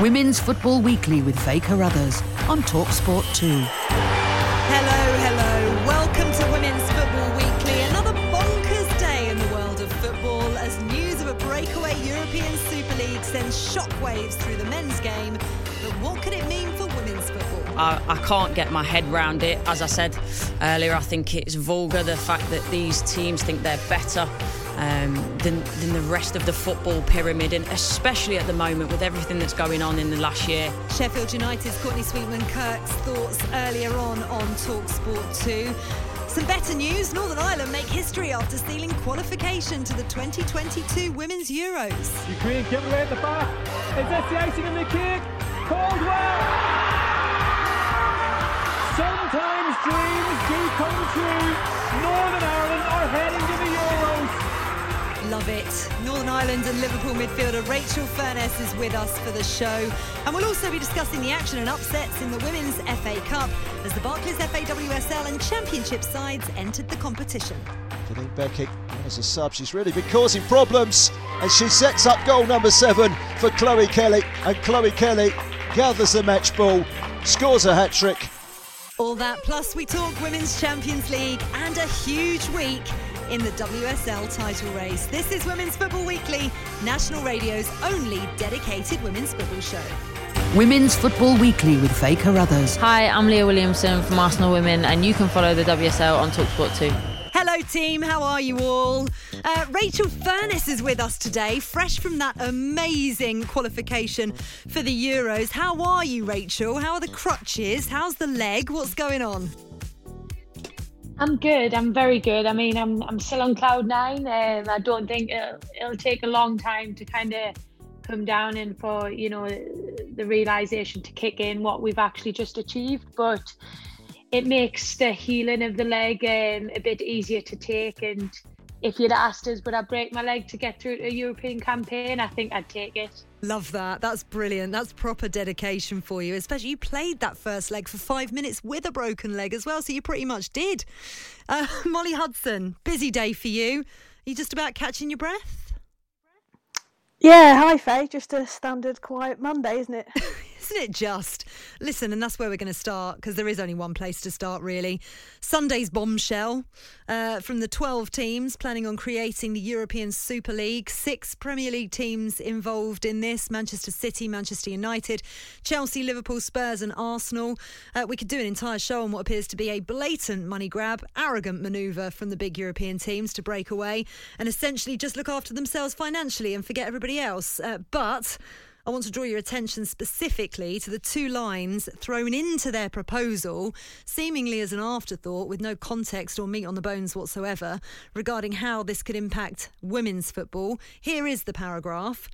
Women's Football Weekly with Faye Carruthers on Talksport 2. Hello, hello. Welcome to Women's Football Weekly. Another bonkers day in the world of football as news of a breakaway European Super League sends shockwaves through the men's game. But what could it mean for women's football? I, I can't get my head round it. As I said earlier, I think it's vulgar the fact that these teams think they're better um, than, than the rest of the football pyramid, and especially at the moment with everything that's going on in the last year. Sheffield United's Courtney Sweetman Kirk's thoughts earlier on on Talksport 2. Some better news Northern Ireland make history after stealing qualification to the 2022 Women's Euros. Ukraine giving away at the back. Is this the icing on the cake? Caldwell! Sometimes dreams do come true. Northern Ireland are heading to the Euros. Love it. Northern Ireland and Liverpool midfielder Rachel Furness is with us for the show. And we'll also be discussing the action and upsets in the Women's FA Cup as the Barclays FA WSL and Championship sides entered the competition. Janine Beckie as a sub, she's really been causing problems and she sets up goal number seven for Chloe Kelly. And Chloe Kelly gathers the match ball, scores a hat trick. All that plus we talk Women's Champions League and a huge week in the WSL title race. This is Women's Football Weekly, National Radio's only dedicated women's football show. Women's Football Weekly with Faye Carruthers. Hi, I'm Leah Williamson from Arsenal Women, and you can follow the WSL on Talksport 2. Hello, team. How are you all? Uh, Rachel Furness is with us today, fresh from that amazing qualification for the Euros. How are you, Rachel? How are the crutches? How's the leg? What's going on? I'm good. I'm very good. I mean, I'm I'm still on cloud nine. and I don't think it'll, it'll take a long time to kind of come down and for you know the realization to kick in what we've actually just achieved. But it makes the healing of the leg um, a bit easier to take. And if you'd asked us, would I break my leg to get through to a European campaign? I think I'd take it. Love that. That's brilliant. That's proper dedication for you. Especially you played that first leg for five minutes with a broken leg as well, so you pretty much did. Uh, Molly Hudson, busy day for you. Are you just about catching your breath? Yeah, hi Faye. Just a standard quiet Monday, isn't it? Isn't it just? Listen, and that's where we're going to start because there is only one place to start, really. Sunday's bombshell uh, from the 12 teams planning on creating the European Super League. Six Premier League teams involved in this Manchester City, Manchester United, Chelsea, Liverpool, Spurs, and Arsenal. Uh, we could do an entire show on what appears to be a blatant money grab, arrogant manoeuvre from the big European teams to break away and essentially just look after themselves financially and forget everybody else. Uh, but. I want to draw your attention specifically to the two lines thrown into their proposal, seemingly as an afterthought with no context or meat on the bones whatsoever, regarding how this could impact women's football. Here is the paragraph.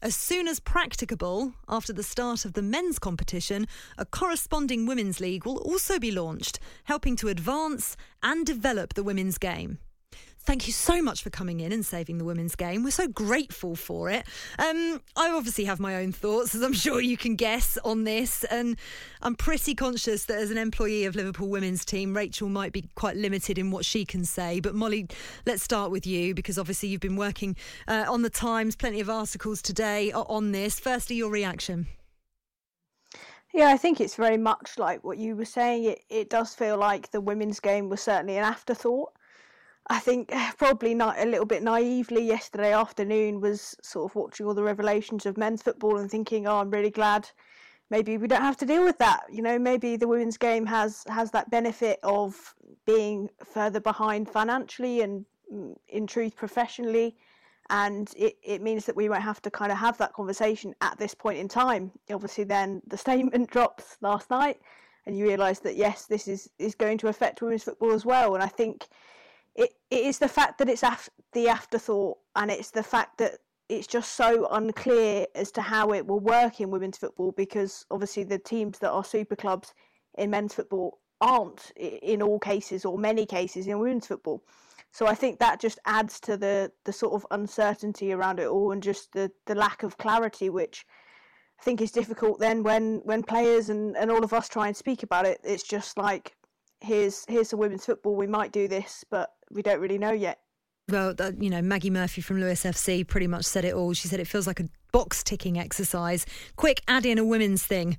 As soon as practicable, after the start of the men's competition, a corresponding women's league will also be launched, helping to advance and develop the women's game. Thank you so much for coming in and saving the women's game. We're so grateful for it. Um, I obviously have my own thoughts, as I'm sure you can guess, on this. And I'm pretty conscious that as an employee of Liverpool women's team, Rachel might be quite limited in what she can say. But Molly, let's start with you because obviously you've been working uh, on the Times, plenty of articles today on this. Firstly, your reaction. Yeah, I think it's very much like what you were saying. It it does feel like the women's game was certainly an afterthought. I think probably not a little bit naively yesterday afternoon was sort of watching all the revelations of men's football and thinking, oh, I'm really glad maybe we don't have to deal with that. You know, maybe the women's game has has that benefit of being further behind financially and mm, in truth professionally and it, it means that we won't have to kind of have that conversation at this point in time. Obviously, then the statement drops last night, and you realise that yes, this is is going to affect women's football as well. And I think it, it is the fact that it's af- the afterthought, and it's the fact that it's just so unclear as to how it will work in women's football because obviously the teams that are super clubs in men's football aren't in all cases or many cases in women's football. So I think that just adds to the the sort of uncertainty around it all and just the, the lack of clarity, which I think is difficult then when, when players and, and all of us try and speak about it. It's just like here's here's some women's football. We might do this, but we don't really know yet. Well, you know, Maggie Murphy from Lewes FC pretty much said it all. She said it feels like a box ticking exercise. Quick, add in a women's thing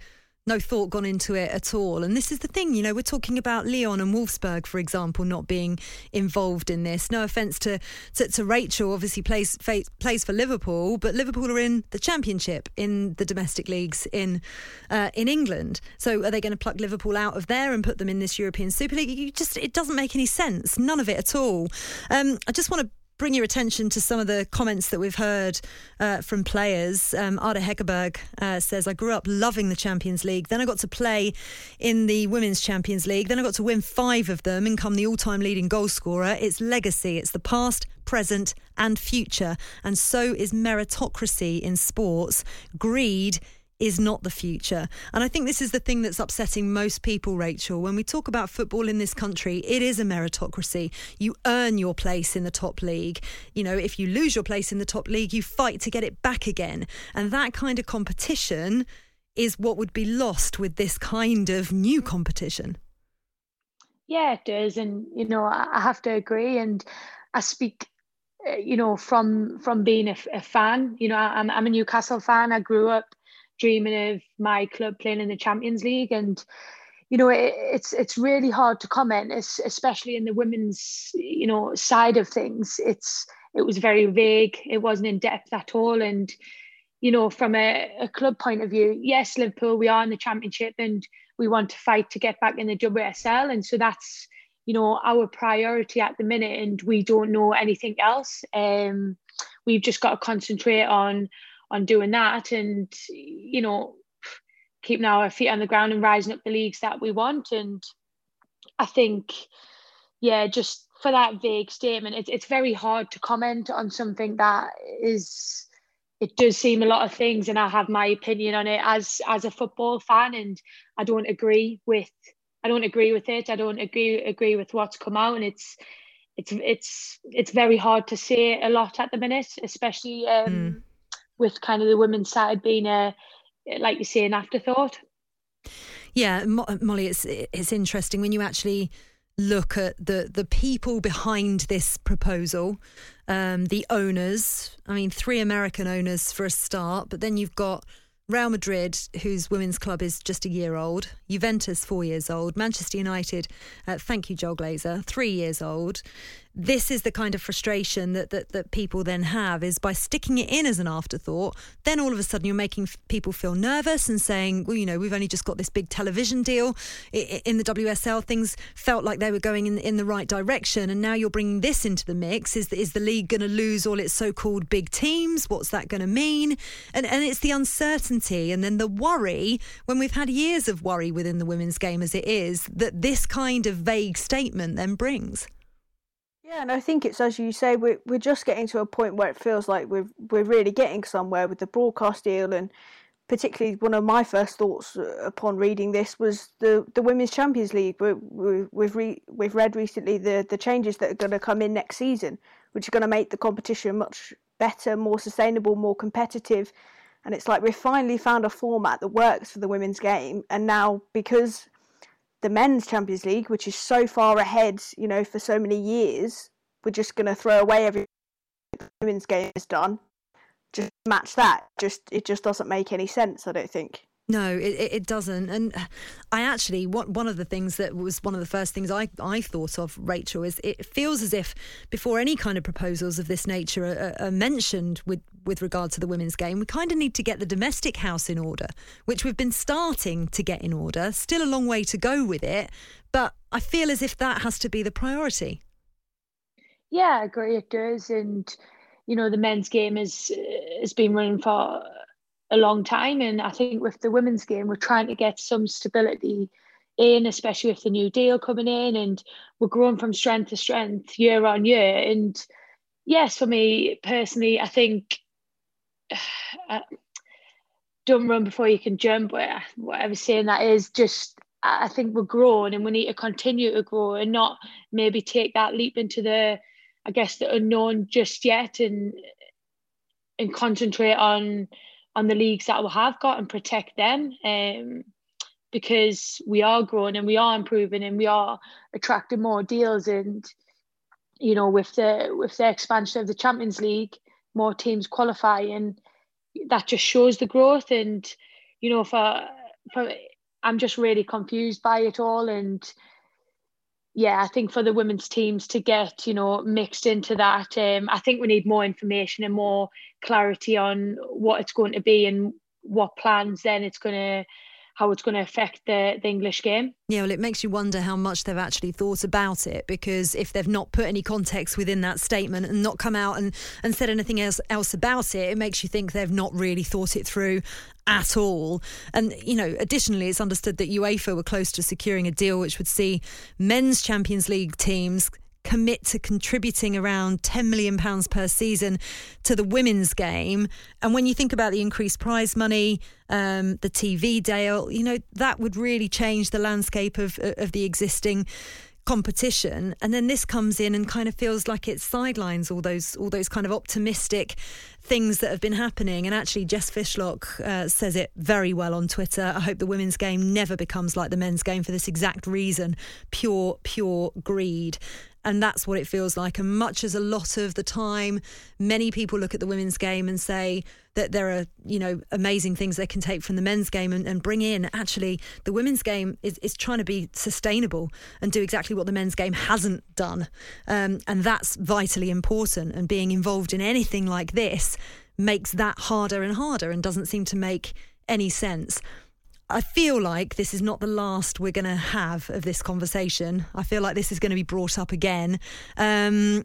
no thought gone into it at all. And this is the thing, you know, we're talking about Lyon and Wolfsburg, for example, not being involved in this. No offence to, to, to Rachel, obviously plays plays for Liverpool, but Liverpool are in the Championship in the domestic leagues in uh, in England. So are they going to pluck Liverpool out of there and put them in this European Super League? You just it doesn't make any sense, none of it at all. Um, I just want to bring your attention to some of the comments that we've heard uh, from players. Um, Ada Hegerberg uh, says, I grew up loving the Champions League. Then I got to play in the Women's Champions League. Then I got to win five of them and become the all time leading goal scorer. It's legacy, it's the past, present, and future. And so is meritocracy in sports. Greed is not the future. And I think this is the thing that's upsetting most people, Rachel. When we talk about football in this country, it is a meritocracy. You earn your place in the top league. You know, if you lose your place in the top league, you fight to get it back again. And that kind of competition is what would be lost with this kind of new competition. Yeah, it does. And, you know, I have to agree. And I speak uh, you know from from being a, a, fan you know I'm, I'm a newcastle fan i grew up dreaming of my club playing in the Champions League, and you know it, it's it's really hard to comment, especially in the women's you know side of things. It's it was very vague. It wasn't in depth at all, and you know from a, a club point of view, yes, Liverpool we are in the Championship, and we want to fight to get back in the WSL, and so that's you know our priority at the minute, and we don't know anything else. Um, we've just got to concentrate on on doing that and you know keeping our feet on the ground and rising up the leagues that we want. And i think yeah just for that vague statement it's, it's very hard to comment on something that is it does seem a lot of things and i have my opinion on it as as a football fan. And i don't agree with i don't agree with it. I don't agree agree with what's come out. And it's it's it's it's very hard to say a lot at the minute especially um mm with kind of the women's side being a like you say an afterthought. Yeah, Molly, it's it's interesting when you actually look at the the people behind this proposal, um, the owners. I mean, three American owners for a start, but then you've got Real Madrid, whose women's club is just a year old, Juventus, four years old, Manchester United, uh, thank you, Joel Glazer, three years old this is the kind of frustration that, that that people then have is by sticking it in as an afterthought then all of a sudden you're making f- people feel nervous and saying well you know we've only just got this big television deal. In the WSL things felt like they were going in in the right direction and now you're bringing this into the mix. Is the, is the league going to lose all its so-called big teams? What's that going to mean? And and it's the uncertainty and then the worry when we've had years of worry within the women's game as it is that this kind of vague statement then brings yeah, and I think it's as you say, we're we're just getting to a point where it feels like we're we're really getting somewhere with the broadcast deal, and particularly one of my first thoughts uh, upon reading this was the, the Women's Champions League. We, we've re, we've read recently the, the changes that are going to come in next season, which are going to make the competition much better, more sustainable, more competitive. And it's like we've finally found a format that works for the women's game. And now, because the men's Champions League, which is so far ahead, you know, for so many years, we're just going to throw away every women's game is done just match that. Just it just doesn't make any sense. I don't think. No, it, it doesn't. And uh, I actually, one of the things that was one of the first things I, I thought of, Rachel, is it feels as if before any kind of proposals of this nature are, are mentioned with, with regard to the women's game, we kind of need to get the domestic house in order, which we've been starting to get in order. Still a long way to go with it, but I feel as if that has to be the priority. Yeah, I agree. It does. And you know the men's game has has been running for a long time, and I think with the women's game, we're trying to get some stability in, especially with the new deal coming in, and we're growing from strength to strength year on year. And yes, for me personally, I think. Uh, don't run before you can jump, whatever saying that is, just I think we're growing and we need to continue to grow and not maybe take that leap into the I guess the unknown just yet and and concentrate on on the leagues that we have got and protect them um, because we are growing and we are improving and we are attracting more deals and you know with the with the expansion of the Champions League more teams qualify and that just shows the growth. And you know for for I'm just really confused by it all. And yeah, I think for the women's teams to get, you know, mixed into that, um, I think we need more information and more clarity on what it's going to be and what plans then it's going to how it's going to affect the, the English game. Yeah, well, it makes you wonder how much they've actually thought about it because if they've not put any context within that statement and not come out and, and said anything else, else about it, it makes you think they've not really thought it through at all. And, you know, additionally, it's understood that UEFA were close to securing a deal which would see men's Champions League teams commit to contributing around £10 million per season to the women's game. And when you think about the increased prize money, um, the TV deal, you know, that would really change the landscape of, of the existing competition and then this comes in and kind of feels like it sidelines all those all those kind of optimistic things that have been happening. And actually Jess Fishlock uh, says it very well on Twitter. I hope the women's game never becomes like the men's game for this exact reason. Pure pure greed. And that's what it feels like. And much as a lot of the time, many people look at the women's game and say that there are, you know, amazing things they can take from the men's game and, and bring in. Actually, the women's game is, is trying to be sustainable and do exactly what the men's game hasn't done. Um, and that's vitally important. And being involved in anything like this makes that harder and harder and doesn't seem to make any sense. I feel like this is not the last we're going to have of this conversation. I feel like this is going to be brought up again. Um,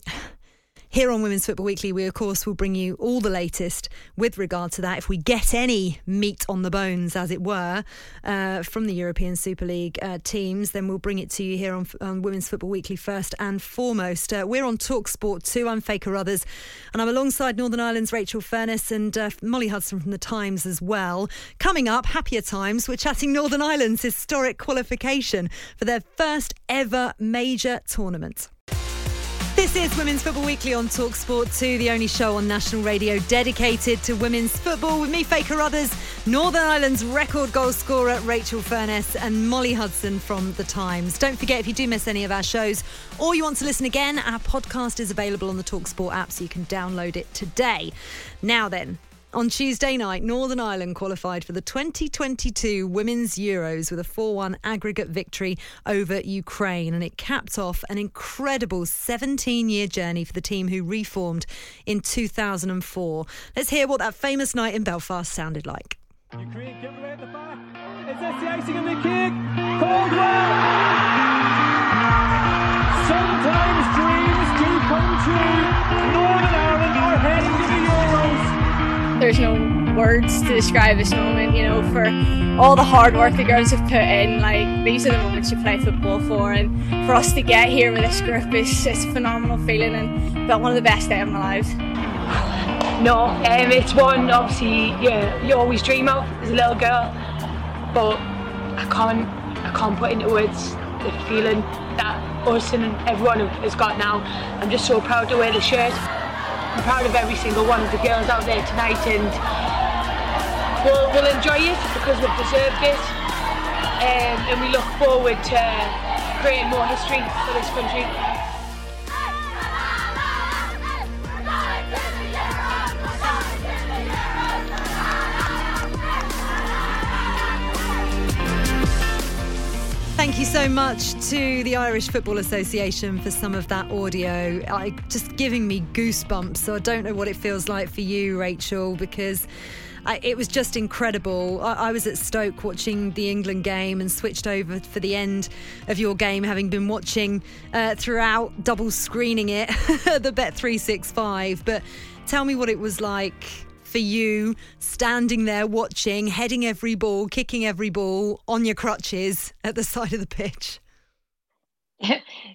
here on Women's Football Weekly, we of course will bring you all the latest with regard to that. If we get any meat on the bones, as it were, uh, from the European Super League uh, teams, then we'll bring it to you here on, on Women's Football Weekly first and foremost. Uh, we're on Talk Sport 2. I'm Faye Carruthers, and I'm alongside Northern Ireland's Rachel Furness and uh, Molly Hudson from The Times as well. Coming up, happier times, we're chatting Northern Ireland's historic qualification for their first ever major tournament. This is Women's Football Weekly on Talksport 2, the only show on national radio dedicated to women's football with me, Faye Carruthers, Northern Ireland's record goal scorer Rachel Furness and Molly Hudson from The Times. Don't forget, if you do miss any of our shows or you want to listen again, our podcast is available on the Talksport app so you can download it today. Now then, on Tuesday night, Northern Ireland qualified for the 2022 Women's Euros with a 4 1 aggregate victory over Ukraine, and it capped off an incredible 17 year journey for the team who reformed in 2004. Let's hear what that famous night in Belfast sounded like. Ukraine give away at the back. Is this the icing on the cake? Caldwell! Sometimes dreams do come true. Northern Ireland are heading to the Euros there's no words to describe this moment, you know, for all the hard work the girls have put in. Like, these are the moments you play football for, and for us to get here with this group is it's a phenomenal feeling and felt one of the best days of my life. No, um, it's one obviously you, you always dream of as a little girl, but I can't I can't put into words the feeling that us and everyone has got now. I'm just so proud to wear the shirt. I'm proud of every single one of the girls out there tonight and we'll, we'll enjoy it because we've deserved it um, and we look forward to creating more history for this country. So much to the Irish Football Association for some of that audio. I, just giving me goosebumps. So I don't know what it feels like for you, Rachel, because I, it was just incredible. I, I, was at Stoke watching the England game and switched over for the end of your game, having been watching uh, throughout, double screening it, the Bet 365. But tell me what it was like for you standing there watching, heading every ball, kicking every ball on your crutches at the side of the pitch?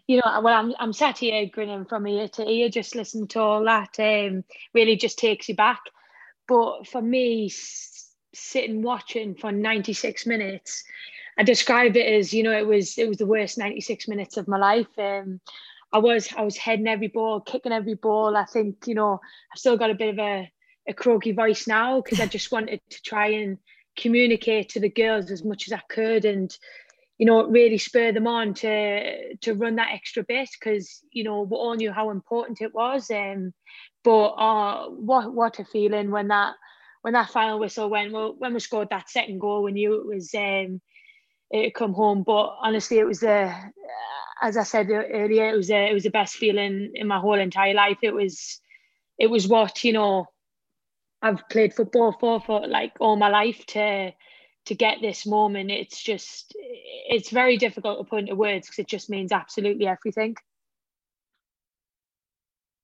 you know, well, I'm I'm sat here grinning from ear to ear, just listening to all that. Um, really just takes you back. But for me, sitting watching for 96 minutes, I describe it as you know, it was it was the worst 96 minutes of my life. Um, I was I was heading every ball, kicking every ball. I think you know I've still got a bit of a a croaky voice now because I just wanted to try and communicate to the girls as much as I could and you know really spur them on to to run that extra bit because you know we all knew how important it was um but uh what what a feeling when that when that final whistle went. Well when we scored that second goal we knew it was um it come home but honestly it was the as I said earlier it was a, it was the best feeling in my whole entire life. It was it was what you know I've played football for for like all my life to to get this moment. It's just it's very difficult to put into words because it just means absolutely everything.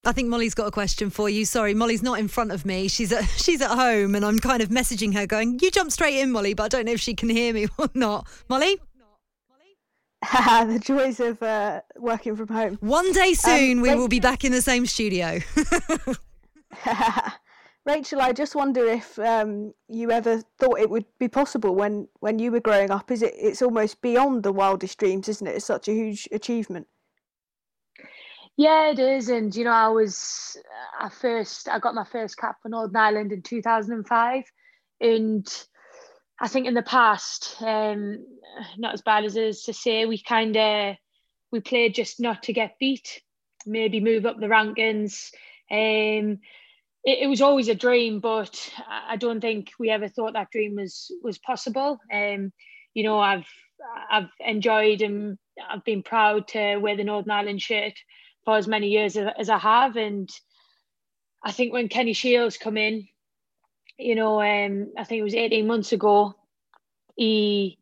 I think Molly's got a question for you. Sorry, Molly's not in front of me. She's at she's at home, and I'm kind of messaging her, going, "You jump straight in, Molly," but I don't know if she can hear me or not. Molly. Molly? The joys of uh, working from home. One day soon, um, we will be back in the same studio. Rachel, I just wonder if um, you ever thought it would be possible when, when you were growing up. Is it? It's almost beyond the wildest dreams, isn't it? It's such a huge achievement. Yeah, it is, and you know, I was I first I got my first cap for Northern Ireland in two thousand and five, and I think in the past, um, not as bad as it is to say, we kind of we played just not to get beat, maybe move up the rankings. Um, it, it, was always a dream, but I don't think we ever thought that dream was was possible. Um, you know, I've I've enjoyed and I've been proud to wear the Northern Ireland shirt for as many years as, I have, and I think when Kenny Shiels come in, you know, um, I think it was eighteen months ago, he.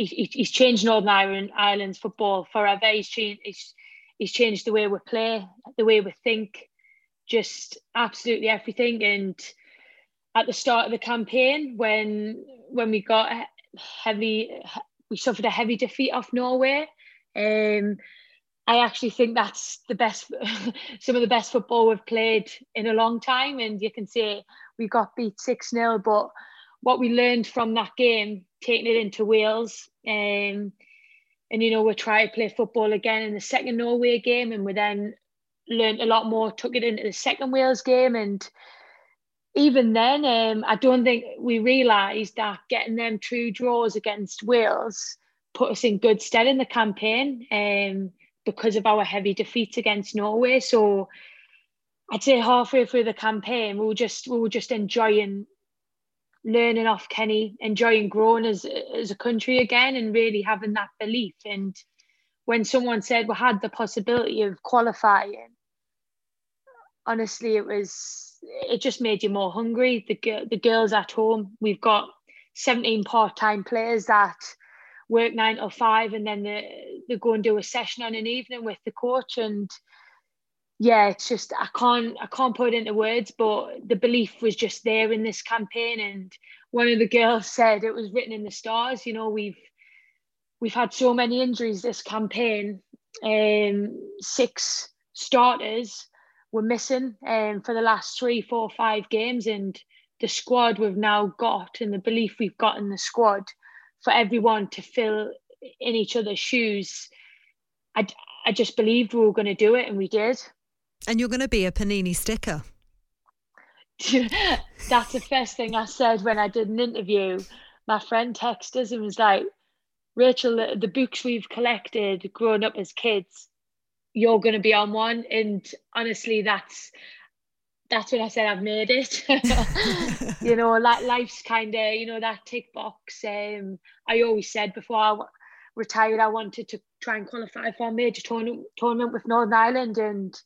He, he's changed Northern Ireland Ireland's football forever. He's changed. He's, he's changed the way we play, the way we think, just absolutely everything. And at the start of the campaign, when when we got heavy, we suffered a heavy defeat off Norway. Um, I actually think that's the best, some of the best football we've played in a long time. And you can say we got beat 6 0, but what we learned from that game, taking it into Wales, um, and you know, we try to play football again in the second Norway game, and we then learned a lot more, took it into the second Wales game. And even then, um, I don't think we realised that getting them true draws against Wales put us in good stead in the campaign um, because of our heavy defeat against Norway. So I'd say halfway through the campaign, we were just we were just enjoying learning off Kenny, enjoying growing as as a country again, and really having that belief. And when someone said we had the possibility of qualifying, honestly, it was it just made you more hungry. The the girls at home, we've got 17 part-time players that work nine to five and then they, they go and do a session on an evening with the coach. And yeah it's just i can't i can't put it into words but the belief was just there in this campaign. And one of the girls said it was written in the stars you know we've we've had so many injuries this campaign. Um six starters were missing um, for the last three, four, five games, and the squad we've now got and the belief we've got in the squad for everyone to fill in each other's shoes. I, I just believed we were going to do it, and we did. And you're going to be a Panini sticker. That's the first thing I said when I did an interview. My friend texted us and was like, Rachel, the, the books we've collected growing up as kids, you're going to be on one. And honestly, that's that's when I said I've made it. you know, like life's kind of, you know, that tick box. Um, I always said before I w- retired, I wanted to try and qualify for a major tournament, tournament with Northern Ireland, and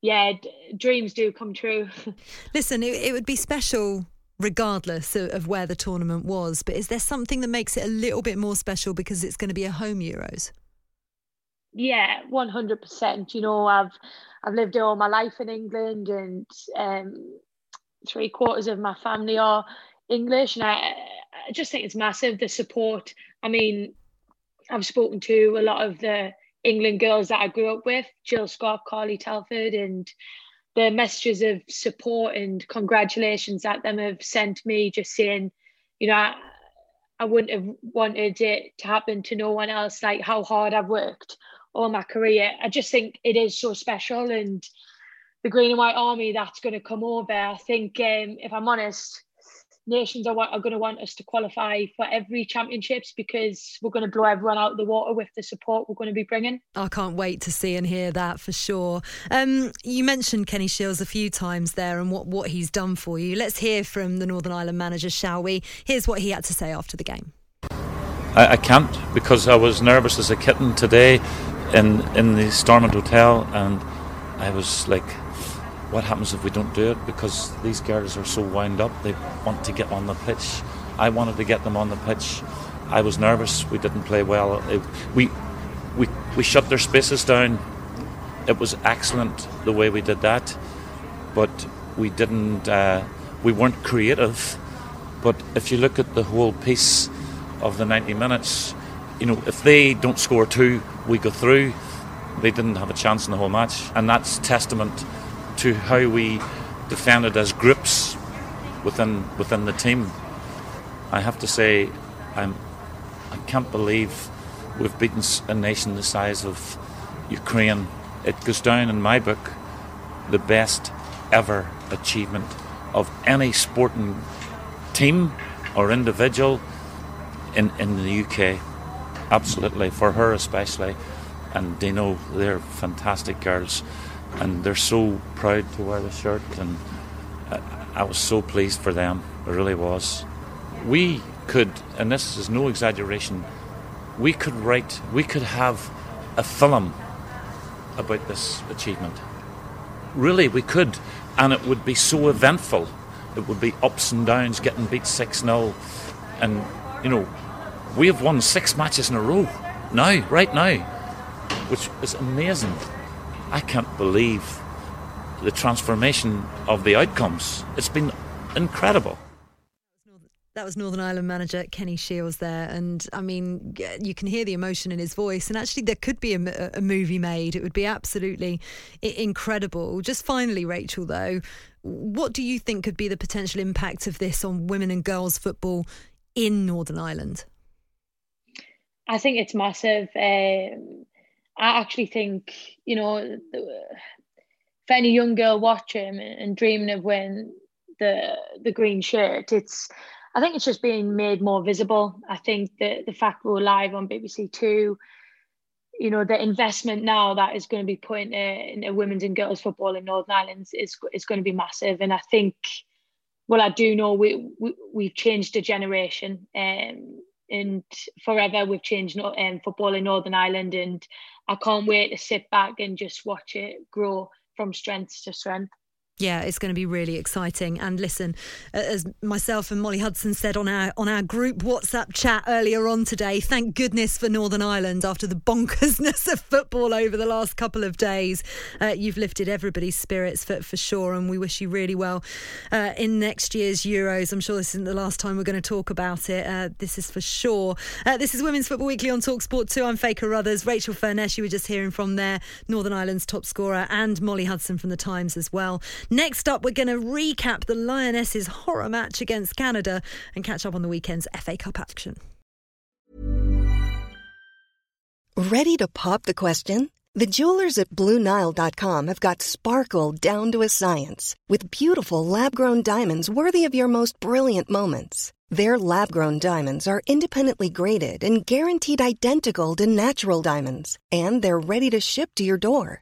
yeah, d- dreams do come true. Listen, it, it would be special regardless of, of where the tournament was, but is there something that makes it a little bit more special because it's going to be a home Euros? Yeah, one hundred percent. You know, I've I've lived all my life in England, and um, three quarters of my family are English, and I I just think it's massive the support. I mean, I've spoken to a lot of the England girls that I grew up with, Jill Scott, Carly Telford, and the messages of support and congratulations that them have sent me, just saying, you know, I, I wouldn't have wanted it to happen to no one else, like how hard I've worked all my career. I just think it is so special, and the Green and White Army that's going to come over. I think, um, if I'm honest, nations are, are going to want us to qualify for every championships because we're going to blow everyone out of the water with the support we're going to be bringing. I can't wait to see and hear that for sure. Um, you mentioned Kenny Shiels a few times there and what, what he's done for you. Let's hear from the Northern Ireland manager, shall we? Here's what he had to say after the game. I, I can't because I was nervous as a kitten today in in the Stormont Hotel, and I was like, "What happens if we don't do it?" Because these girls are so wound up; they want to get on the pitch. I wanted to get them on the pitch. I was nervous. We didn't play well. It, we we we shut their spaces down. It was excellent the way we did that, but we didn't. Uh, we weren't creative. But if you look at the whole piece of the 90 minutes, you know, if they don't score two, we go through. They didn't have a chance in the whole match, and that's testament to how we defended as groups within within the team. I have to say, I'm I can't believe we've beaten a nation the size of Ukraine. It goes down in my book the best ever achievement of any sporting team or individual in, in the UK absolutely for her especially. And know they're fantastic girls, and they're so proud to wear the shirt. And uh, I was so pleased for them. I really was. We could, and this is no exaggeration, we could write, we could have a film about this achievement. Really, we could, and it would be so eventful. It would be ups and downs, getting beat 6 0, and, you know, we have won six matches in a row now, right now, which is amazing. I can't believe the transformation of the outcomes. It's been incredible. That was Northern Ireland manager Kenny Shiels there. And I mean, you can hear the emotion in his voice. And actually, there could be a, a movie made. It would be absolutely incredible. Just finally, Rachel, though, what do you think could be the potential impact of this on women and girls football in Northern Ireland? I think it's massive. Um, I actually think, you know, for any young girl watching and dreaming of wearing the the green shirt, it's I think it's just being made more visible. I think that the fact we're live on BBC Two, you know, the investment now that is going to be put into, into women's and girls football in Northern Ireland is is going to be massive. And I think, well, I do know we, we we've changed a generation. Um, and forever we've changed um, football in Northern Ireland and I can't wait to sit back and just watch it grow from strength to strength. Yeah, it's going to be really exciting. And listen, as myself and Molly Hudson said on our on our group WhatsApp chat earlier on today, thank goodness for Northern Ireland after the bonkersness of football over the last couple of days. Uh, you've lifted everybody's spirits for, for sure, and we wish you really well uh, in next year's Euros. I'm sure this isn't the last time we're going to talk about it. Uh, this is for sure. Uh, this is Women's Football Weekly on Talksport 2. I'm Faye Carruthers, Rachel Furness, you were just hearing from there, Northern Ireland's top scorer, and Molly Hudson from the Times as well. Next up, we're going to recap the Lionesses' horror match against Canada and catch up on the weekend's FA Cup action. Ready to pop the question? The jewelers at BlueNile.com have got sparkle down to a science with beautiful lab grown diamonds worthy of your most brilliant moments. Their lab grown diamonds are independently graded and guaranteed identical to natural diamonds, and they're ready to ship to your door.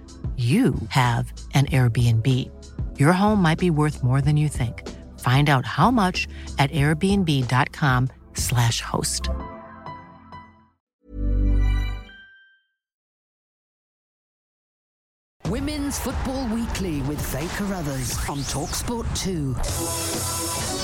you have an Airbnb. Your home might be worth more than you think. Find out how much at airbnb.com/slash host. Women's Football Weekly with Faye Carruthers on Talksport 2.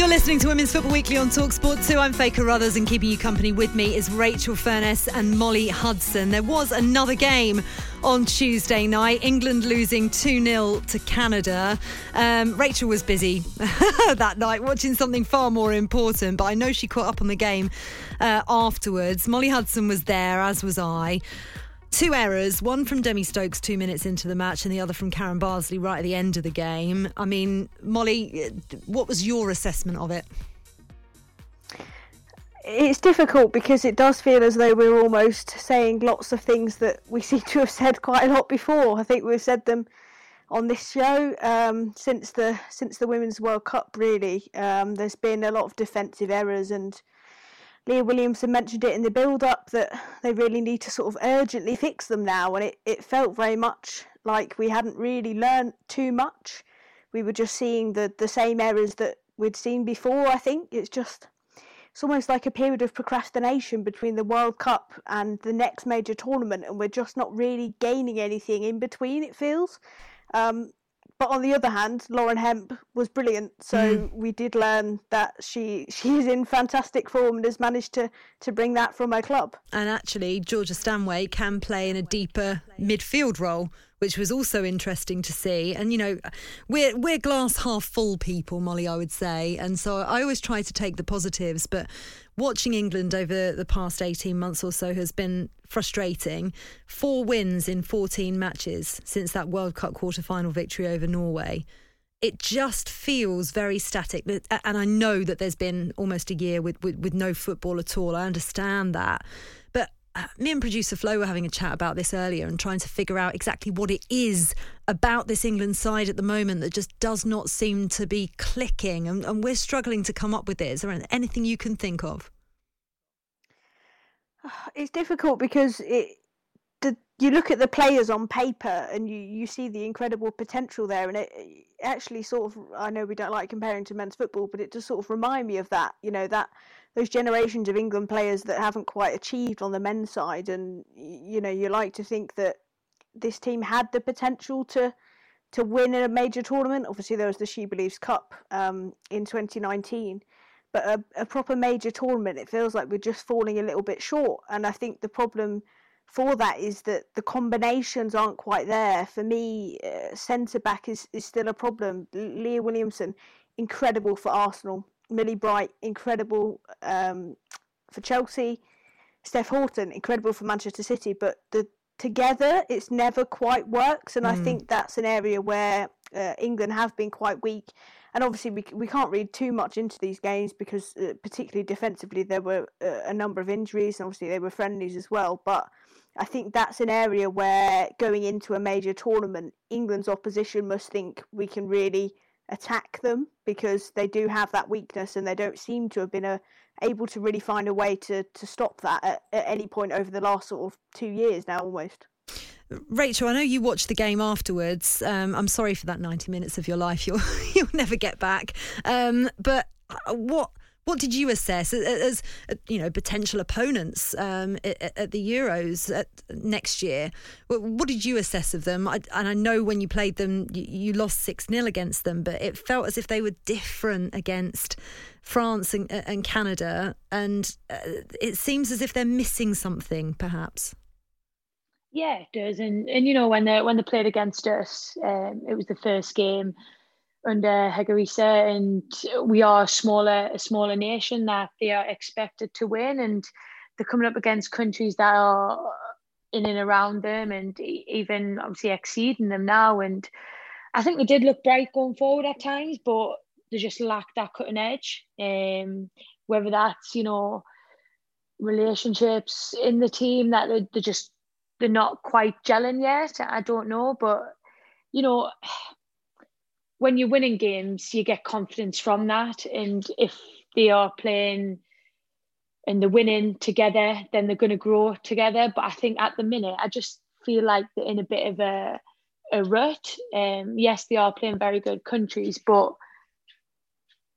You're listening to Women's Football Weekly on Talksport 2. I'm Faye Carruthers, and keeping you company with me is Rachel Furness and Molly Hudson. There was another game on Tuesday night, England losing 2 0 to Canada. Um, Rachel was busy that night watching something far more important, but I know she caught up on the game uh, afterwards. Molly Hudson was there, as was I. Two errors, one from Demi Stokes two minutes into the match, and the other from Karen Bardsley right at the end of the game. I mean, Molly, what was your assessment of it? It's difficult because it does feel as though we're almost saying lots of things that we seem to have said quite a lot before. I think we've said them on this show um, since the since the Women's World Cup. Really, um, there's been a lot of defensive errors and Leah Williamson mentioned it in the build up that they really need to sort of urgently fix them now. And it, it felt very much like we hadn't really learned too much. We were just seeing the, the same errors that we'd seen before, I think. It's just, it's almost like a period of procrastination between the World Cup and the next major tournament. And we're just not really gaining anything in between, it feels. Um, but on the other hand, Lauren Hemp was brilliant. So mm. we did learn that she she is in fantastic form and has managed to to bring that from her club. And actually, Georgia Stanway can play in a deeper midfield role, which was also interesting to see. And you know, we're we're glass half full people, Molly, I would say. And so I always try to take the positives, but watching England over the past 18 months or so has been frustrating. Four wins in 14 matches since that World Cup quarter final victory over Norway. It just feels very static. And I know that there's been almost a year with, with, with no football at all. I understand that. Uh, me and producer Flo were having a chat about this earlier and trying to figure out exactly what it is about this England side at the moment that just does not seem to be clicking. And, and we're struggling to come up with it. Is there anything you can think of? It's difficult because it the, you look at the players on paper and you, you see the incredible potential there, and it, it, actually sort of I know we don't like comparing to men's football, but it does sort of remind me of that. You know that those generations of England players that haven't quite achieved on the men's side, and you know you like to think that this team had the potential to to win in a major tournament. Obviously, there was the She Believes Cup um, in 2019, but a, a proper major tournament, it feels like we're just falling a little bit short. And I think the problem for that is that the combinations aren't quite there. For me, uh, centre back is, is still a problem. Leah Williamson, incredible for Arsenal. Millie Bright, incredible um, for Chelsea. Steph Houghton, incredible for Manchester City. But the together, it's never quite works. And mm. I think that's an area where uh, England have been quite weak. And obviously, we, we can't read too much into these games because, uh, particularly defensively, there were uh, a number of injuries. And obviously, they were friendlies as well. But I think that's an area where going into a major tournament, England's opposition must think we can really attack them because they do have that weakness and they don't seem to have been a, able to really find a way to, to stop that at, at any point over the last sort of two years now almost. Rachel, I know you watched the game afterwards. Um, I'm sorry for that 90 minutes of your life you'll you'll never get back. Um, but uh, what what did you assess as, as you know potential opponents um, at, at, the Euros at, next year? What did you assess of them? I, and I know when you played them, you, you lost six 0 against them, but it felt as if they were different against France and, uh, and Canada, and uh, it seems as if they're missing something, perhaps. Yeah, it does, and and you know when they when they played against us, um, it was the first game under Higuita, and we are smaller a smaller nation that they are expected to win, and they're coming up against countries that are in and around them, and even obviously exceeding them now. And I think they did look bright going forward at times, but they just lack that cutting edge. Um, whether that's you know relationships in the team that they're, they're just they're not quite gelling yet. I don't know, but you know when you're winning games, you get confidence from that. And if they are playing and they're winning together, then they're going to grow together. But I think at the minute, I just feel like they're in a bit of a, a rut. Um, yes, they are playing very good countries, but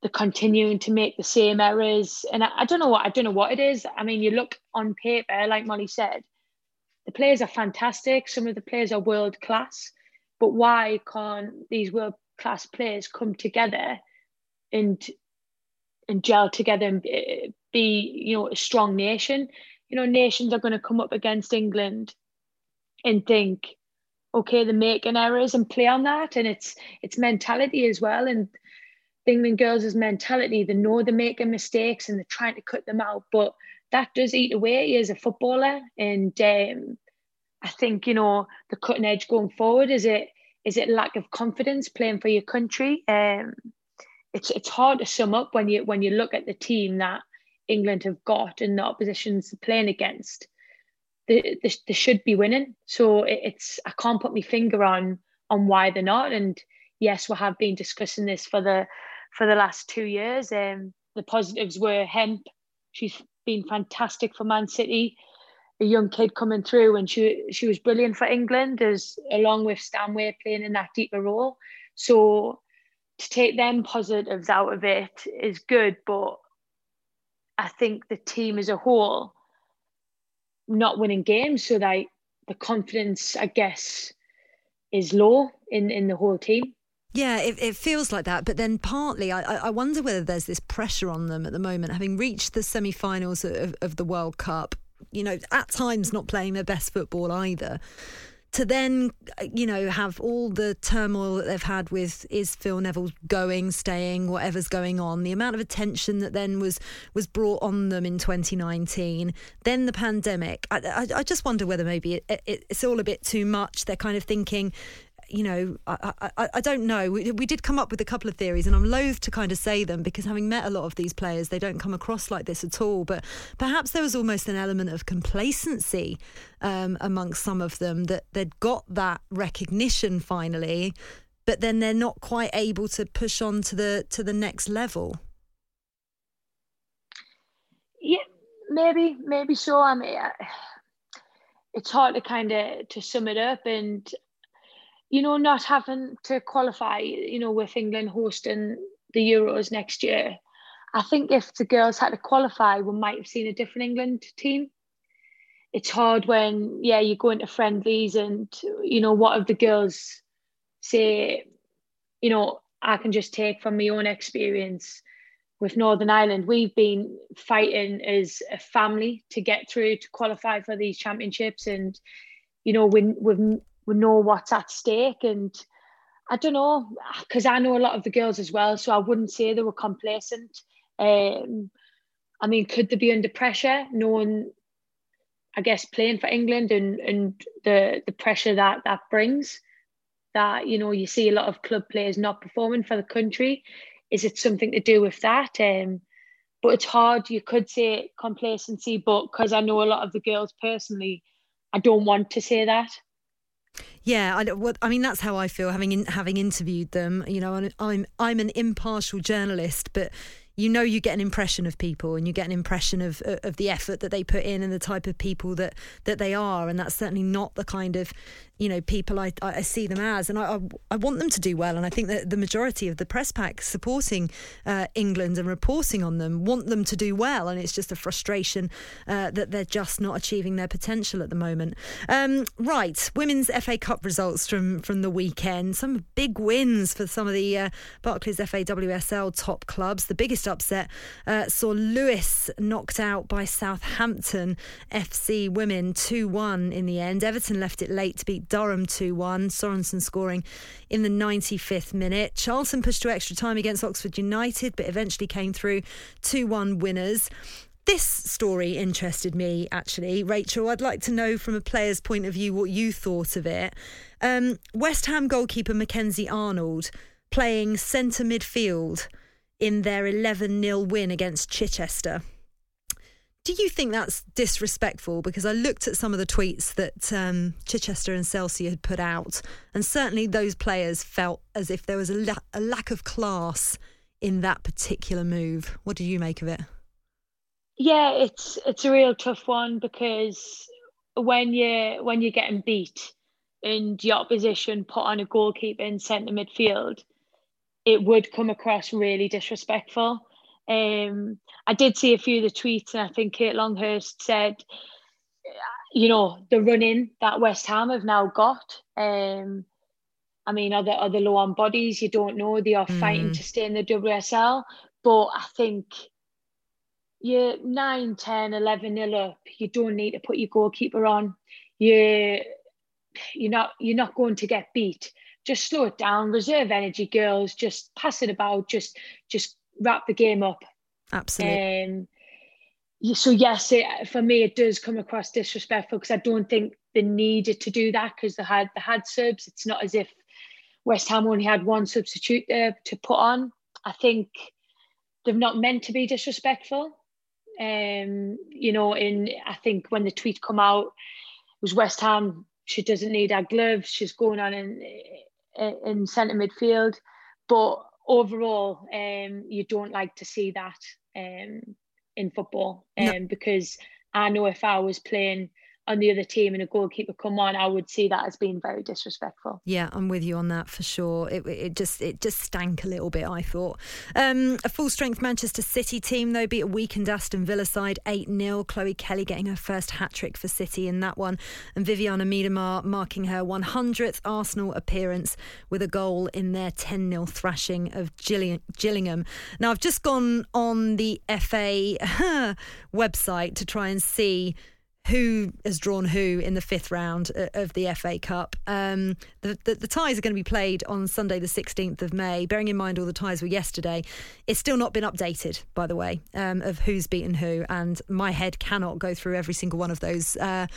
they're continuing to make the same errors. And I, I don't know what I don't know what it is. I mean, you look on paper, like Molly said, the players are fantastic. Some of the players are world class. But why can't these world class players come together and and gel together and be you know a strong nation. You know nations are going to come up against england and think okay they're making errors and play on that. And it's it's mentality as well. And england girls' mentality. They know they're making mistakes and they're trying to cut them out but that does eat away as a footballer. And um, i think you know the cutting edge going forward is it is it lack of confidence playing for your country? Um, it's it's hard to sum up when you when you look at the team that England have got and the oppositions playing against. They, they, they should be winning. So it, it's I can't put my finger on on why they're not. And yes, we have been discussing this for the for the last two years. Um, the positives were Hemp. She's been fantastic for Man City a young kid coming through, and she she was brilliant for England, as along with Stanway playing in that deeper role. So to take them positives out of it is good, but I think the team as a whole not winning games, so that the confidence, I guess, is low in in the whole team. Yeah, it, it, feels like that. But then partly, I, I wonder whether there's this pressure on them at the moment, having reached the semi finals of, of the World Cup you know, at times not playing their best football either. To then, you know, have all the turmoil that they've had with is Phil Neville going, staying, whatever's going on, the amount of attention that then was was brought on them in 2019, then the pandemic. I, I, I just wonder whether maybe it, it, it's all a bit too much. They're kind of thinking, you know, I, I, I don't know. We, we, did come up with a couple of theories, and I'm loath to kind of say them because having met a lot of these players, they don't come across like this at all. But perhaps there was almost an element of complacency um, amongst some of them that they'd got that recognition finally, but then they're not quite able to push on to the to the next level. Yeah, maybe, maybe so. I mean, it's hard to kind of to sum it up, and you know, not having to qualify, you know, with England hosting the Euros next year, I think if the girls had to qualify, we might have seen a different England team. It's hard when, yeah, you go into friendlies and, you know, what have the girls say, you know, I can just take from my own experience with Northern Ireland. We've been fighting as a family to get through to qualify for these championships, and you know, we we we know what's at stake. And I don't know because I know a lot of the girls as well, so I wouldn't say they were complacent. Um, I mean, could they be under pressure, knowing, I guess, playing for England and and the the pressure that that brings? That you know, you see a lot of club players not performing for the country. Is it something to do with that? Um, but it's hard. You could say complacency, but because I know a lot of the girls personally, I don't want to say that. Yeah, I, what, I mean that's how I feel having in, having interviewed them. You know, I'm I'm an impartial journalist, but you know you get an impression of people and you get an impression of of the effort that they put in and the type of people that that they are. And that's certainly not the kind of you know people I, I see them as. And I, I want them to do well. And I think that the majority of the press pack supporting uh, England and reporting on them want them to do well. And it's just a frustration uh, that they're just not achieving their potential at the moment. Um, right. Women's FA Cup results from from the weekend. Some big wins for some of the uh, Barclays FA WSL top clubs. The biggest upset uh, saw Lewes knocked out by Southampton FC women 2-1 in the end Everton left it late to beat Durham 2 1. Sorensen scoring in the 95th minute. Charlton pushed to extra time against Oxford United, but eventually came through 2 1 winners. This story interested me actually. Rachel, I'd like to know from a player's point of view what you thought of it. Um, West Ham goalkeeper Mackenzie Arnold playing centre midfield in their 11 0 win against Chichester. Do you think that's disrespectful? Because I looked at some of the tweets that um, Chichester and Chelsea had put out, and certainly those players felt as if there was a, la- a lack of class in that particular move. What do you make of it? Yeah, it's it's a real tough one because when you when you're getting beat and your opposition put on a goalkeeper in centre midfield, it would come across really disrespectful. Um, I did see a few of the tweets, and I think Kate Longhurst said, you know, the running that West Ham have now got. Um, I mean, are they, are they low on bodies? You don't know. They are mm. fighting to stay in the WSL. But I think you're 9, 10, 11 nil up. You don't need to put your goalkeeper on. You, you're, not, you're not going to get beat. Just slow it down. Reserve energy, girls. Just pass it about. Just, just wrap the game up. Absolutely. Um, so yes, it, for me it does come across disrespectful because I don't think they needed to do that because they had they had subs. It's not as if West Ham only had one substitute there to put on. I think they've not meant to be disrespectful. Um, you know, in I think when the tweet come out, it was West Ham. She doesn't need our gloves. She's going on in in centre midfield, but overall, um, you don't like to see that um, in football um, no. because I know if I was playing on the other team and a goalkeeper come on, I would see that as being very disrespectful. Yeah, I'm with you on that for sure. It, it just it just stank a little bit. I thought um, a full strength Manchester City team though beat a weakened Aston Villa side eight 0 Chloe Kelly getting her first hat trick for City in that one, and Vivianne Miedema marking her 100th Arsenal appearance with a goal in their 10 0 thrashing of Gillingham. Now I've just gone on the FA website to try and see who has drawn who in the fifth round uh, of the FA Cup. Um, the, the, the, ties are going to be played on Sunday, the 16th of May. Bearing in mind all the ties were yesterday, it's still not been updated, by the way, um, of who's beaten who. And my head cannot go through every single one of those uh,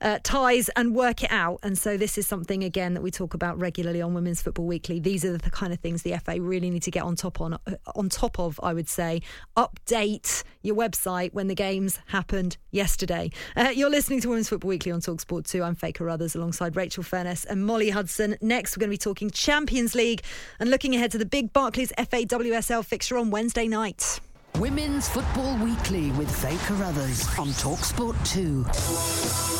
uh, ties and work it out. And so this is something, again, that we talk about regularly on Women's Football Weekly. These are the kind of things the FA really need to get on top on, uh, on top of, I would say. Update your website when the games happened yesterday. Uh, you're listening to Women's Football Weekly on Talksport 2. I'm Faye Carruthers alongside Rachel Furness and Molly Hudson. Next, we're going to be talking Champions League and looking ahead to the big Barclays FA WSL fixture on Wednesday night. Women's Football Weekly with Faye Carruthers on Talksport 2.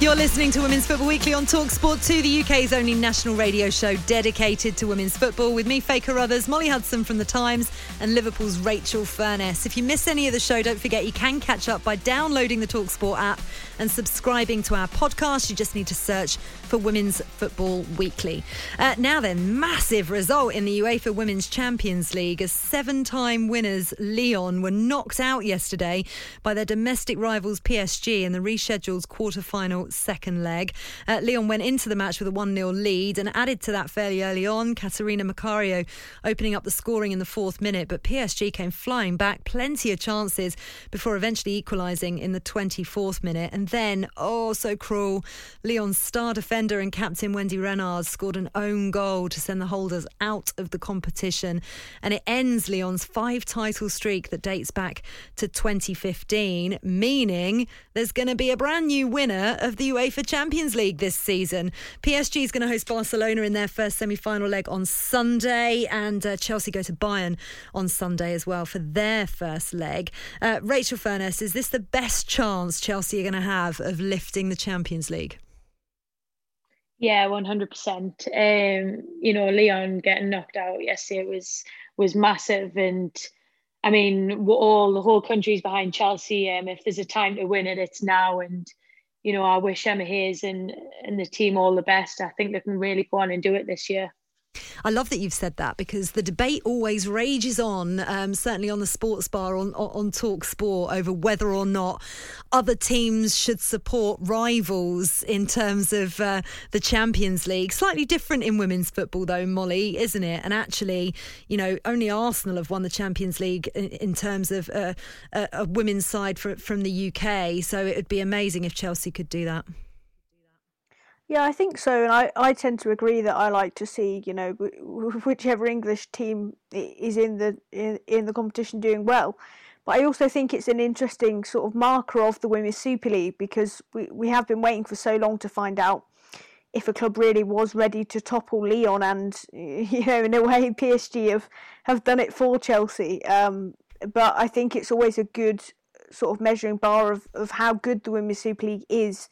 You're listening to Women's Football Weekly on Talksport 2, the UK's only national radio show dedicated to women's football, with me, Faye Carruthers, Molly Hudson from The Times, and Liverpool's Rachel Furness. If you miss any of the show, don't forget you can catch up by downloading the Talksport app and subscribing to our podcast. You just need to search for Women's Football Weekly. Uh, now then, massive result in the UEFA Women's Champions League as seven time winners Lyon were knocked out yesterday by their domestic rivals PSG in the rescheduled quarter final second leg. Uh, Lyon went into the match with a 1 0 lead and added to that fairly early on. Catarina Macario opening up the scoring in the fourth minute, but PSG came flying back, plenty of chances before eventually equalising in the 24th minute. And then, oh, so cruel, Lyon's star defender and captain Wendy Renard scored an own goal to send the holders out of the competition. And it ends Lyon's five title streak that dates back to 2015, meaning there's going to be a brand new winner of the UEFA Champions League this season. PSG is going to host Barcelona in their first semi final leg on Sunday, and uh, Chelsea go to Bayern on Sunday as well for their first leg. Uh, Rachel Furness, is this the best chance Chelsea are going to have of lifting the Champions League? Yeah, one hundred percent. Um, you know, Lyon getting knocked out yesterday was was massive, and I mean, all the whole country's behind Chelsea. Um, if there's a time to win it, it's now. And you know, I wish Emma Hayes and and the team all the best. I think they can really go on and do it this year. I love that you've said that because the debate always rages on, um, certainly on the sports bar on, on Talksport, over whether or not other teams should support rivals in terms of uh, the Champions League. Slightly different in women's football, though, Molly, isn't it? And actually, you know, only Arsenal have won the Champions League in, in terms of uh, a, a women's side for, from the UK. So it would be amazing if Chelsea could do that. Yeah, I think so, and I, I tend to agree that I like to see you know whichever English team is in the in, in the competition doing well. But I also think it's an interesting sort of marker of the Women's Super League because we, we have been waiting for so long to find out if a club really was ready to topple Lyon and you know in a way PSG have have done it for Chelsea. Um, but I think it's always a good sort of measuring bar of, of how good the Women's Super League is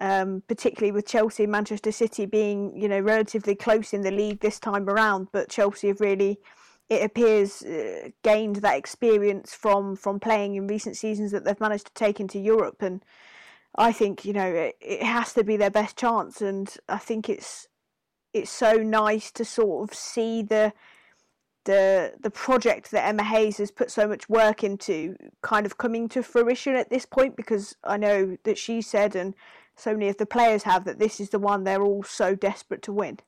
um, particularly with Chelsea and Manchester City being, you know, relatively close in the league this time around. But Chelsea have really, it appears, uh, gained that experience from from playing in recent seasons that they've managed to take into Europe. And I think, you know, it, it has to be their best chance. And I think it's it's so nice to sort of see the the the project that Emma Hayes has put so much work into kind of coming to fruition at this point because I know that she said and so many of the players have that this is the one they're all so desperate to win.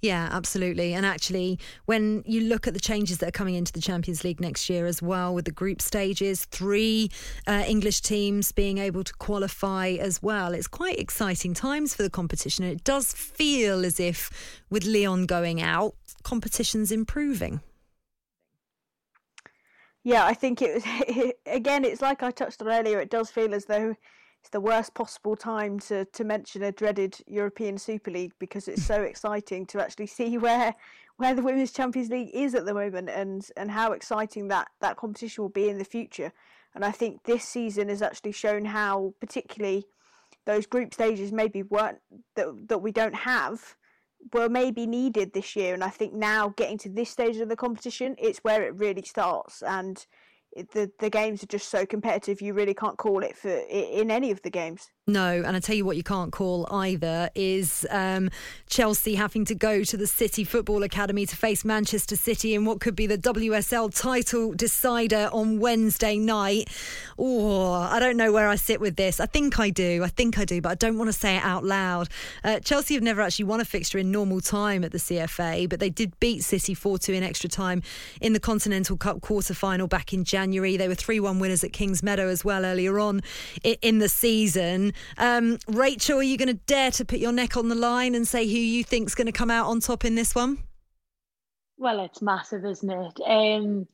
Yeah, absolutely. And actually, when you look at the changes that are coming into the Champions League next year as well, with the group stages, three uh, English teams being able to qualify as well, it's quite exciting times for the competition. And it does feel as if, with Lyon going out, competition's improving. Yeah, I think it was, again, it's like I touched on earlier, it does feel as though it's the worst possible time to, to mention a dreaded European Super League because it's so exciting to actually see where where the Women's Champions League is at the moment and, and how exciting that, that competition will be in the future. And I think this season has actually shown how particularly those group stages maybe weren't that that we don't have were maybe needed this year and I think now getting to this stage of the competition it's where it really starts and the the games are just so competitive you really can't call it for in any of the games no, and I tell you what, you can't call either is um, Chelsea having to go to the City Football Academy to face Manchester City in what could be the WSL title decider on Wednesday night. Oh, I don't know where I sit with this. I think I do. I think I do, but I don't want to say it out loud. Uh, Chelsea have never actually won a fixture in normal time at the CFA, but they did beat City 4 2 in extra time in the Continental Cup quarter final back in January. They were 3 1 winners at Kingsmeadow as well earlier on in the season. Um, Rachel, are you going to dare to put your neck on the line and say who you think's going to come out on top in this one? Well, it's massive, isn't it? Um,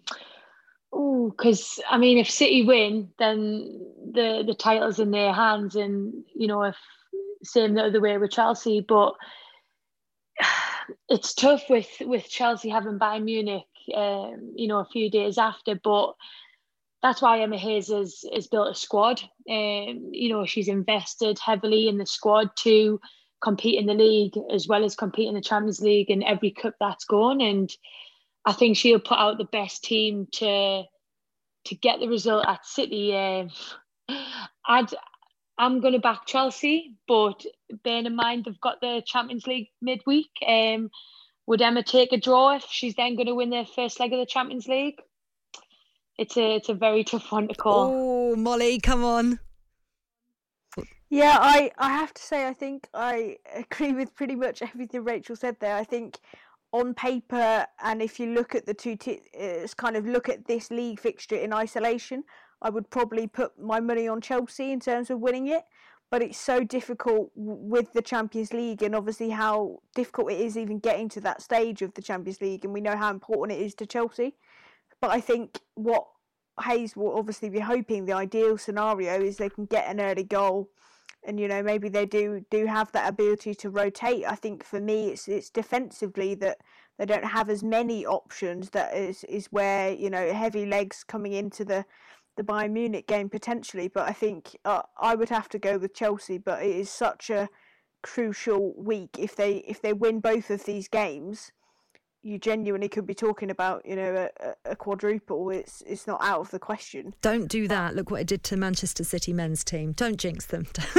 oh, because I mean, if City win, then the the title's in their hands, and you know, if same the other way with Chelsea, but it's tough with with Chelsea having Bayern Munich, um, you know, a few days after, but that's why Emma Hayes has, has built a squad. Um, you know, she's invested heavily in the squad to compete in the league as well as compete in the Champions League and every cup that's gone. And I think she'll put out the best team to to get the result at City. Um, I'd I'm going to back Chelsea, but bearing in mind they've got the Champions League midweek. Um, would Emma take a draw if she's then going to win their first leg of the Champions League? It's a it's a very tough one to call. Oh, Molly, come on. Yeah, I, I have to say, I think I agree with pretty much everything Rachel said there. I think on paper, and if you look at the two, t- it's kind of look at this league fixture in isolation, I would probably put my money on Chelsea in terms of winning it. But it's so difficult with the Champions League, and obviously how difficult it is even getting to that stage of the Champions League, and we know how important it is to Chelsea. But I think what Hayes will obviously be hoping the ideal scenario is they can get an early goal and you know maybe they do do have that ability to rotate. I think for me it's it's defensively that they don't have as many options. That is is where you know heavy legs coming into the the Bayern Munich game potentially. But I think uh, I would have to go with Chelsea. But it is such a crucial week if they if they win both of these games you genuinely could be talking about, you know, a, a, quadruple. It's it's not out of the question. Don't do that. Look what it did to Manchester City men's team. Don't jinx them.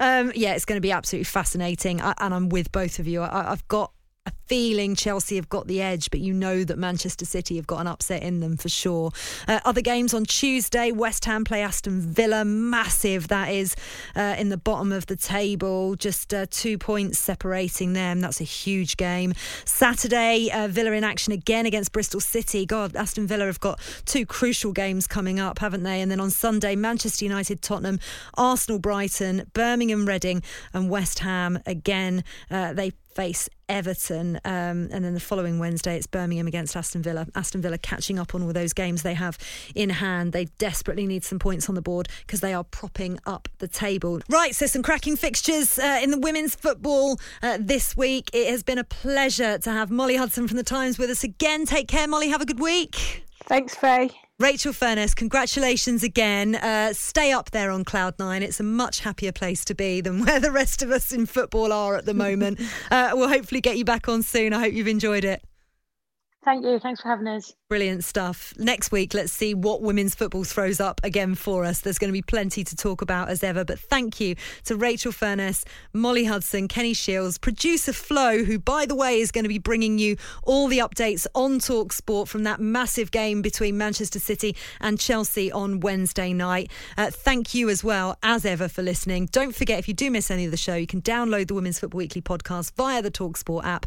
um, yeah, it's going to be absolutely fascinating, I, and I'm with both of you. I, I've got a feeling Chelsea have got the edge, but you know that Manchester City have got an upset in them for sure. Uh, other games on Tuesday West Ham play Aston Villa. Massive, that is, uh, in the bottom of the table. Just uh, two points separating them. That's a huge game. Saturday, uh, Villa in action again against Bristol City. God, Aston Villa have got two crucial games coming up, haven't they? And then on Sunday, Manchester United, Tottenham, Arsenal, Brighton, Birmingham, Reading, and West Ham again. Uh, they face Everton. Um, and then the following Wednesday, it's Birmingham against Aston Villa. Aston Villa catching up on all those games they have in hand. They desperately need some points on the board because they are propping up the table. Right, so some cracking fixtures uh, in the women's football uh, this week. It has been a pleasure to have Molly Hudson from The Times with us again. Take care, Molly. Have a good week. Thanks, Faye. Rachel Furness, congratulations again. Uh, stay up there on Cloud Nine. It's a much happier place to be than where the rest of us in football are at the moment. uh, we'll hopefully get you back on soon. I hope you've enjoyed it. Thank you. Thanks for having us. Brilliant stuff. Next week, let's see what women's football throws up again for us. There's going to be plenty to talk about as ever. But thank you to Rachel Furness, Molly Hudson, Kenny Shiels, producer Flo, who, by the way, is going to be bringing you all the updates on Talksport from that massive game between Manchester City and Chelsea on Wednesday night. Uh, thank you as well, as ever, for listening. Don't forget, if you do miss any of the show, you can download the Women's Football Weekly podcast via the Talksport app.